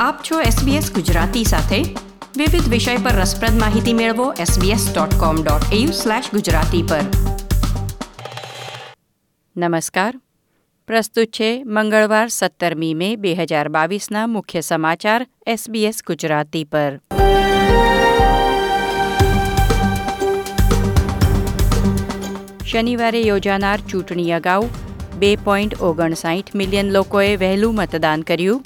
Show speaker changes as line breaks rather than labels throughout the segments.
આપ છો SBS ગુજરાતી સાથે. વિવિધ વિષય પર રસપ્રદ માહિતી મેળવો sbs.com.au/gujarati પર. નમસ્કાર. પ્રસ્તુત છે મંગળવાર સત્તરમી મે બે હજાર બાવીસના મુખ્ય સમાચાર SBS ગુજરાતી પર. શનિવારે યોજાનાર ચૂંટણી અગાઉ બે પોઈન્ટ ઓગણસાઠ મિલિયન લોકોએ વહેલું મતદાન કર્યું.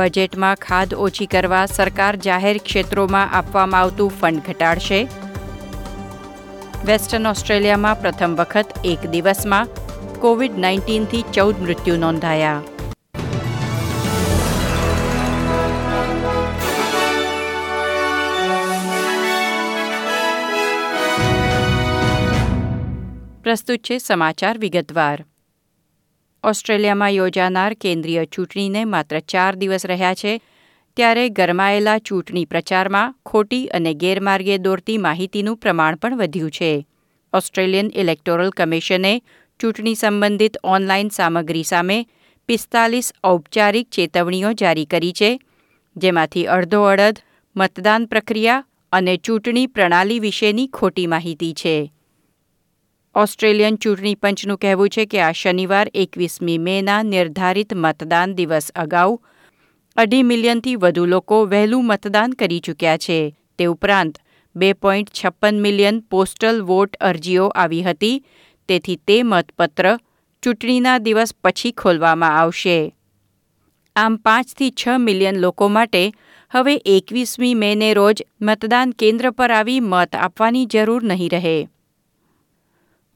બજેટમાં ખાદ ઓછી કરવા સરકાર જાહેર ક્ષેત્રોમાં આપવામાં આવતું ફંડ ઘટાડશે. વેસ્ટર્ન ઓસ્ટ્રેલિયામાં પ્રથમ વખત એક દિવસમાં કોવિડ નાઇન્ટીનથી ચૌદ મૃત્યુ નોંધાયા. પ્રસ્તુત છે સમાચાર વિગતવાર. ઓસ્ટ્રેલિયામાં યોજાનાર કેન્દ્રીય ચૂંટણીને માત્ર ચાર દિવસ રહ્યા છે, ત્યારે ગરમાયેલા ચૂંટણી પ્રચારમાં ખોટી અને ગેરમાર્ગે દોરતી માહિતીનું પ્રમાણ પણ વધ્યું છે. ઓસ્ટ્રેલિયન ઇલેક્ટોરલ કમિશને ચૂંટણી સંબંધિત ઓનલાઈન સામગ્રી સામે પિસ્તાલીસ ઔપચારિક ચેતવણીઓ જારી કરી છે, જેમાંથી અડધો અડધ મતદાન પ્રક્રિયા અને ચૂંટણી પ્રણાલી વિશેની ખોટી માહિતી છે. ઓસ્ટ્રેલિયન ચૂંટણી પંચનું કહેવું છે કે આ શનિવાર એકવીસમી મેના નિર્ધારિત મતદાન દિવસ અગાઉ અઢી મિલિયનથી વધુ લોકો વહેલું મતદાન કરી ચૂક્યા છે. તે ઉપરાંત બે પોઈન્ટ છપ્પન મિલિયન પોસ્ટલ વોટ અરજીઓ આવી હતી. તેથી તે મતપત્ર ચૂંટણીના દિવસ પછી ખોલવામાં આવશે. આમ પાંચથી છ મિલિયન લોકો માટે હવે એકવીસમી મેને રોજ મતદાન કેન્દ્ર પર આવી મત આપવાની જરૂર નહીં રહે.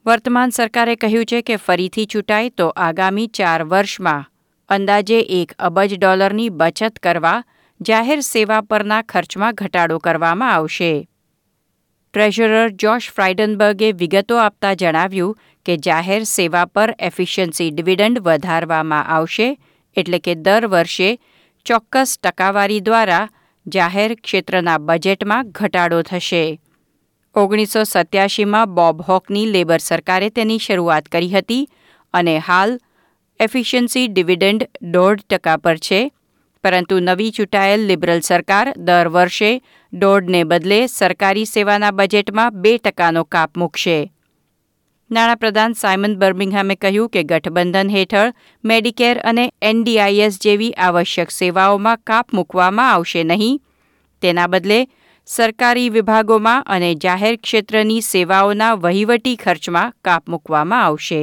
વર્તમાન સરકારે કહ્યું છે કે ફરીથી ચૂંટાય તો આગામી ચાર વર્ષમાં અંદાજે એક અબજ ડોલરની બચત કરવા, જાહેર સેવા પરના ખર્ચમાં ઘટાડો કરવામાં આવશે. ટ્રેઝરર જોશ ફ્રાઇડનબર્ગે વિગતો આપતા જણાવ્યું કે જાહેર સેવા પર એફિશિયન્સી ડિવિડન્ડ વધારવામાં આવશે એટલે કે દર વર્ષે ચોક્કસ ટકાવારી દ્વારા જાહેર ક્ષેત્રના બજેટમાં ઘટાડો થશે. ઓગણીસો સત્યાસીમાં બોબ હોકની લેબર સરકારે તેની શરૂઆત કરી હતી અને હાલ એફિશિયન્સી ડિવિડન્ડ દોઢ ટકા પર છે. પરંતુ નવી ચૂંટાયેલ લિબરલ સરકાર દર વર્ષે દોઢને બદલે સરકારી સેવાના બજેટમાં બે ટકાનો કાપ મૂકશે. નાણાપ્રધાન સાયમન બર્મિંગહામે કહ્યું કે ગઠબંધન હેઠળ મેડિકેર અને એનડીઆઈએસ જેવી આવશ્યક સેવાઓમાં કાપ મૂકવામાં આવશે નહીં. તેના બદલે સરકારી વિભાગોમાં અને જાહેર ક્ષેત્રની સેવાઓના વહીવટી ખર્ચમાં કાપ મૂકવામાં આવશે.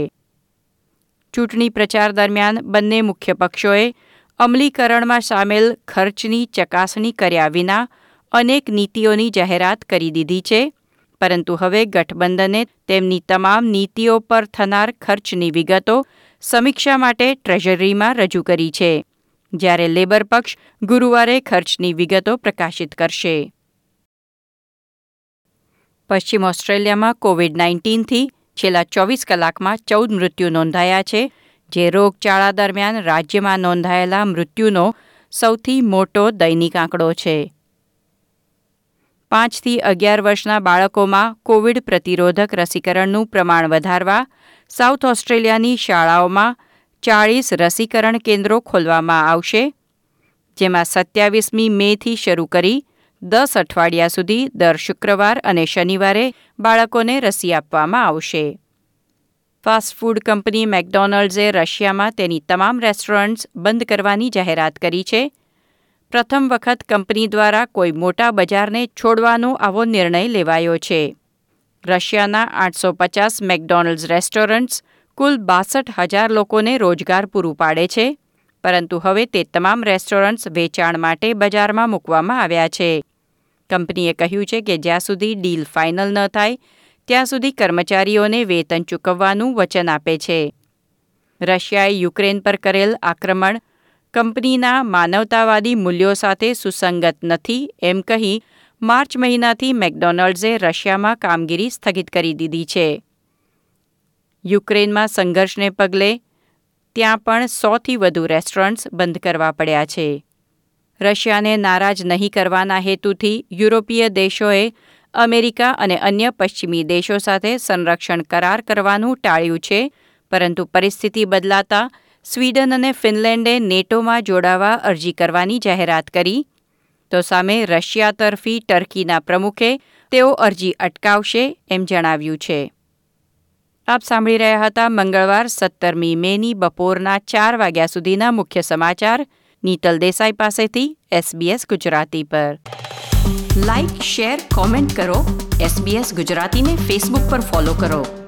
ચૂંટણી પ્રચાર દરમિયાન બંને મુખ્ય પક્ષોએ અમલીકરણમાં સામેલ ખર્ચની ચકાસણી કર્યા વિના અનેક નીતિઓની જાહેરાત કરી દીધી છે, પરંતુ હવે ગઠબંધને તેમની તમામ નીતિઓ પર થનાર ખર્ચની વિગતો સમીક્ષા માટે ટ્રેઝરીમાં રજૂ કરી છે. જ્યારે લેબર પક્ષ ગુરુવારે ખર્ચની વિગતો પ્રકાશિત કરશે. પશ્ચિમ ઓસ્ટ્રેલિયામાં કોવિડ નાઇન્ટીનથી છેલ્લા ચોવીસ કલાકમાં ચૌદ મૃત્યુ નોંધાયા છે, જે રોગચાળા દરમિયાન રાજ્યમાં નોંધાયેલા મૃત્યુનો સૌથી મોટો દૈનિક આંકડો છે. પાંચથી અગિયાર વર્ષના બાળકોમાં કોવિડ પ્રતિરોધક રસીકરણનું પ્રમાણ વધારવા સાઉથ ઓસ્ટ્રેલિયાની શાળાઓમાં ચાળીસ રસીકરણ કેન્દ્રો ખોલવામાં આવશે, જેમાં સત્યાવીસમી મેથી શરૂ કરી દસ અઠવાડિયા સુધી દર શુક્રવાર અને શનિવારે બાળકોને રસી આપવામાં આવશે. ફાસ્ટફૂડ કંપની મેકડોનલ્ડ્સે રશિયામાં તેની તમામ રેસ્ટોરન્ટ્સ બંધ કરવાની જાહેરાત કરી છે. પ્રથમ વખત કંપની દ્વારા કોઈ મોટા બજારને છોડવાનો આવો નિર્ણય લેવાયો છે. રશિયાના આઠસો પચાસ મેકડોનલ્ડ્સ રેસ્ટોરન્ટ્સ કુલ બાસઠ હજાર લોકોને રોજગાર પૂરું પાડે છે, પરંતુ હવે તે તમામ રેસ્ટોરન્ટ્સ વેચાણ માટે બજારમાં મૂકવામાં આવ્યા છે. કંપનીએ કહ્યું છે કે જ્યાં સુધી ડીલ ફાઇનલ ન થાય, ત્યાં સુધી કર્મચારીઓને વેતન ચૂકવવાનું વચન આપે છે. રશિયાએ યુક્રેન પર કરેલ આક્રમણ કંપનીના માનવતાવાદી મૂલ્યો સાથે સુસંગત નથી એમ કહી માર્ચ મહિનાથી મેકડોનલ્ડ્સે રશિયામાં કામગીરી સ્થગિત કરી દીધી છે. યુક્રેનમાં સંઘર્ષને પગલે ત્યાં પણ સોથી વધુ રેસ્ટોરન્ટ્સ બંધ કરવા પડ્યા છે. રશિયાને નારાજ નહીં કરવાના હેતુથી યુરોપીય દેશોએ અમેરિકા અને અન્ય પશ્ચિમી દેશો સાથે સંરક્ષણ કરાર કરવાનું ટાળ્યું છે, પરંતુ પરિસ્થિતિ બદલાતા સ્વીડન અને ફિનલેન્ડે નેટોમાં જોડાવા અરજી કરવાની જાહેરાત કરી. તો સામે રશિયા તરફી ટર્કીના પ્રમુખે તેઓ અરજી અટકાવશે એમ જણાવ્યું છે. આપ સાંભળી રહ્યા હતા મંગળવાર સત્તરમી મેની બપોરના ચાર વાગ્યા સુધીના મુખ્ય સમાચાર. નીતલ દેસાઈ પાસેથી એસબીએસ ગુજરાતી પર. લાઇક શેર કોમેન્ટ કરો. એસબીએસ ગુજરાતીને ફેસબુક પર ફોલો કરો.